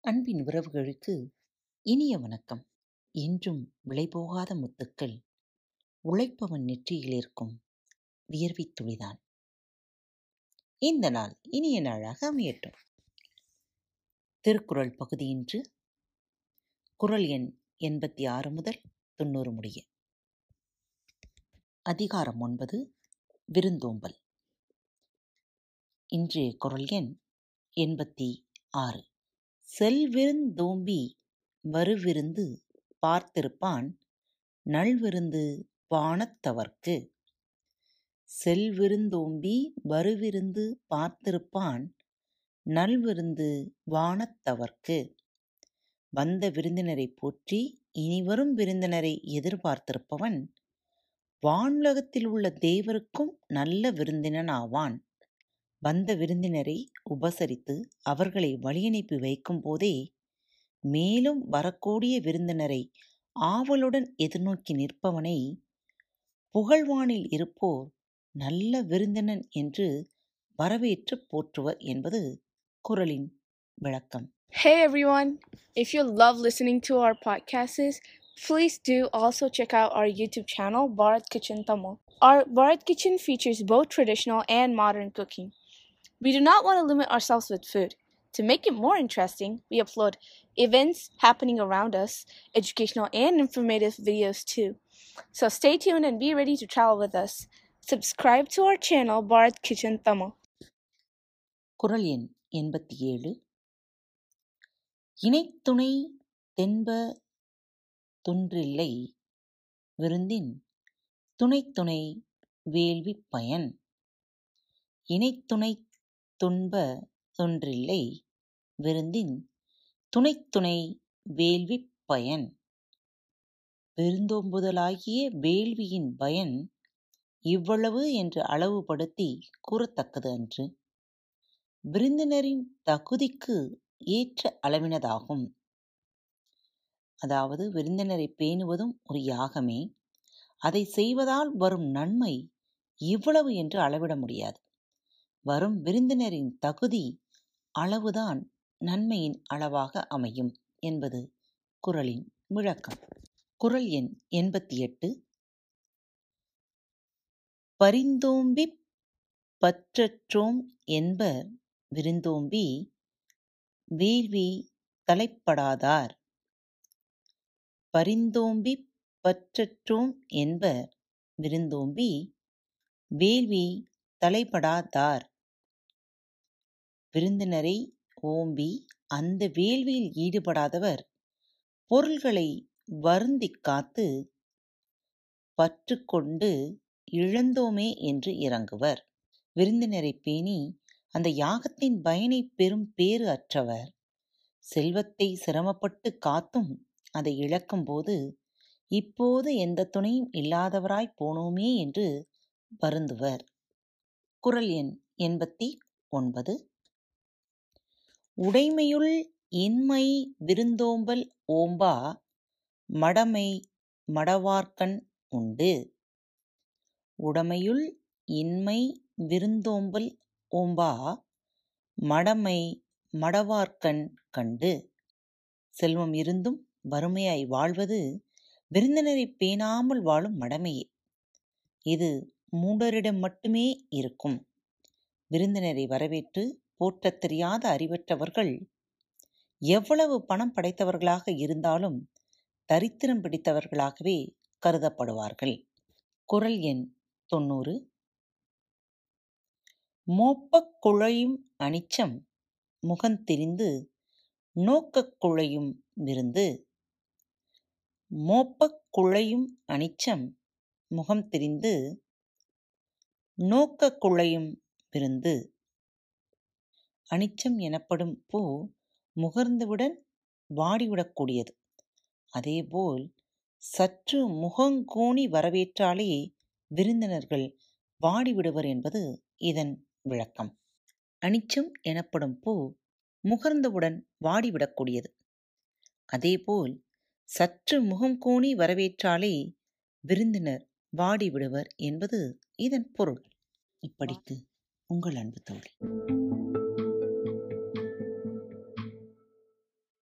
அன்பின் உறவுகளுக்கு இனிய வணக்கம். என்றும் விலைபோகாத முத்துக்கள் உழைப்பவன் நெற்றியில் இருக்கும் வியர்வித் துளிதான். இந்த நாள் இனிய நாளாக அமையட்டும். திருக்குறள் பகுதி இன்று குறள் எண் எண்பத்தி ஆறு முதல் தொண்ணூறு முடிய. அதிகாரம் ஒன்பது விருந்தோம்பல். இன்றைய குரல் எண் எண்பத்தி ஆறு. செல்விருந்தோம்பி வருவிருந்து பார்த்திருப்பான் நல்விருந்து வானத்தவர்க்கு. செல்விருந்தோம்பி வருவிருந்து பார்த்திருப்பான் நல்விருந்து வானத்தவர்க்கு. வந்த விருந்தினரை போற்றி இனிவரும் விருந்தினரை எதிர்பார்த்திருப்பவன் வானுலகத்தில் உள்ள தேவருக்கும் நல்ல விருந்தினன் ஆவான் வந்த விருந்தினரை உபசரித்து அவர்களை வழியனுப்பி வைக்கும் போதே மேலும் வரக்கூடிய விருந்தினரை ஆவலுடன் எதிர்நோக்கி நிற்பவனை புகழ்வானில் இருப்போர் நல்ல விருந்தினன் என்று வரவேற்று போற்றுவர் என்பது குரலின் விளக்கம் Hey everyone! If you love listening to our podcasts, please do also check out our YouTube channel, Bharat Kitchen Tamil. Our Bharat Kitchen features both traditional and modern cooking. We do not want to limit ourselves with food. To make it more interesting, we upload events happening around us, educational and informative videos too. So stay tuned and be ready to travel with us. Subscribe to our channel, Bharat Kitchen Tamil. குறள் எண் எண்பத்தி ஏழு இணைத்துணை தென்ப துன்றில்லை விருந்தின் துணைத்துணை வேள்வி பயன். இணைத்துணை துன்ப தொன்றில்லை விருந்தின் துணைத்துணை வேள்வி பயன். விருந்தோம்புதலாகிய வேள்வியின் பயன் இவ்வளவு என்று அளவுபடுத்தி கூறத்தக்கது அன்று. விருந்தினரின் தகுதிக்கு ஏற்ற அளவினதாகும். அதாவது விருந்தினரை பேணுவதும் ஒரு யாகமே. அதை செய்வதால் வரும் நன்மை இவ்வளவு என்று அளவிட முடியாது. வரும் விருந்தினரின் தகுதி அளவுதான் நன்மையின் அளவாக அமையும் என்பது குறளின் விளக்கம். குறள் எண் எண்பத்தி எட்டு பரிந்தோம்பிப் பற்றற்றோம் என்ப விருந்தோம்பி வேள்வி தலைப்படாதார் பரிந்தோம்பிப் பற்றற்றோம் என்பர் விருந்தோம்பி வேள்வி தலைப்படாதார். விருந்தினரை ஓம்பி அந்த வேள்வியில் ஈடுபடாதவர் பொருள்களை வருந்திக் காத்து பற்றுக்கொண்டு இழந்தோமே என்று இறங்குவர். விருந்தினரை பேணி அந்த யாகத்தின் பயனை பெறும் பேறு அற்றவர். செல்வத்தை சிரமப்பட்டு காத்தும் அதை இழக்கும்போது இப்போது எந்த துணையும் இல்லாதவராய் போனோமே என்று வருந்துவர். குறள் எண் எண்பத்தி ஒன்பது. உடைமையுள் இன்மை விருந்தோம்பல் ஓம்பா மடமை மடவார்க்கண் உண்டு. உடமையுள் இன்மை விருந்தோம்பல் ஓம்பா மடமை மடவார்க்கண் கண்டு. செல்வம் இருந்தும் வறுமையாய் வாழ்வது விருந்தினரை பேணாமல் வாழும் மடமையே. இது மூடரிடம் மட்டுமே இருக்கும். விருந்தினரை வரவேற்று போற்றத் தெரியாத அறிவற்றவர்கள் எவ்வளவு பணம் படைத்தவர்களாக இருந்தாலும் தரித்திரம் பிடித்தவர்களாகவே கருதப்படுவார்கள். குரல் எண் தொண்ணூறு. மோப்பக் குழையும் அனிச்சம் முகந்திரிந்து நோக்கக் குழையும் விருந்து மோப்பக் குழையும் அனிச்சம் முகம் திரிந்து நோக்கக் குழையும் விருந்து. அனிச்சம் எனப்படும் பூ முகர்ந்துவுடன் வாடிவிடக்கூடியது அதேபோல் சற்று முகங்கோணி வரவேற்றாலே விருந்தினர்கள் வாடிவிடுவர் என்பது இதன் விளக்கம். அனிச்சம் எனப்படும் பூ முகர்ந்தவுடன் வாடிவிடக்கூடியது அதேபோல் சற்று முகம் கோணி வரவேற்றாலே விருந்தினர் வாடிவிடுவர் என்பது இதன் பொருள். இப்படிக்கு உங்கள் அன்பு தோழி.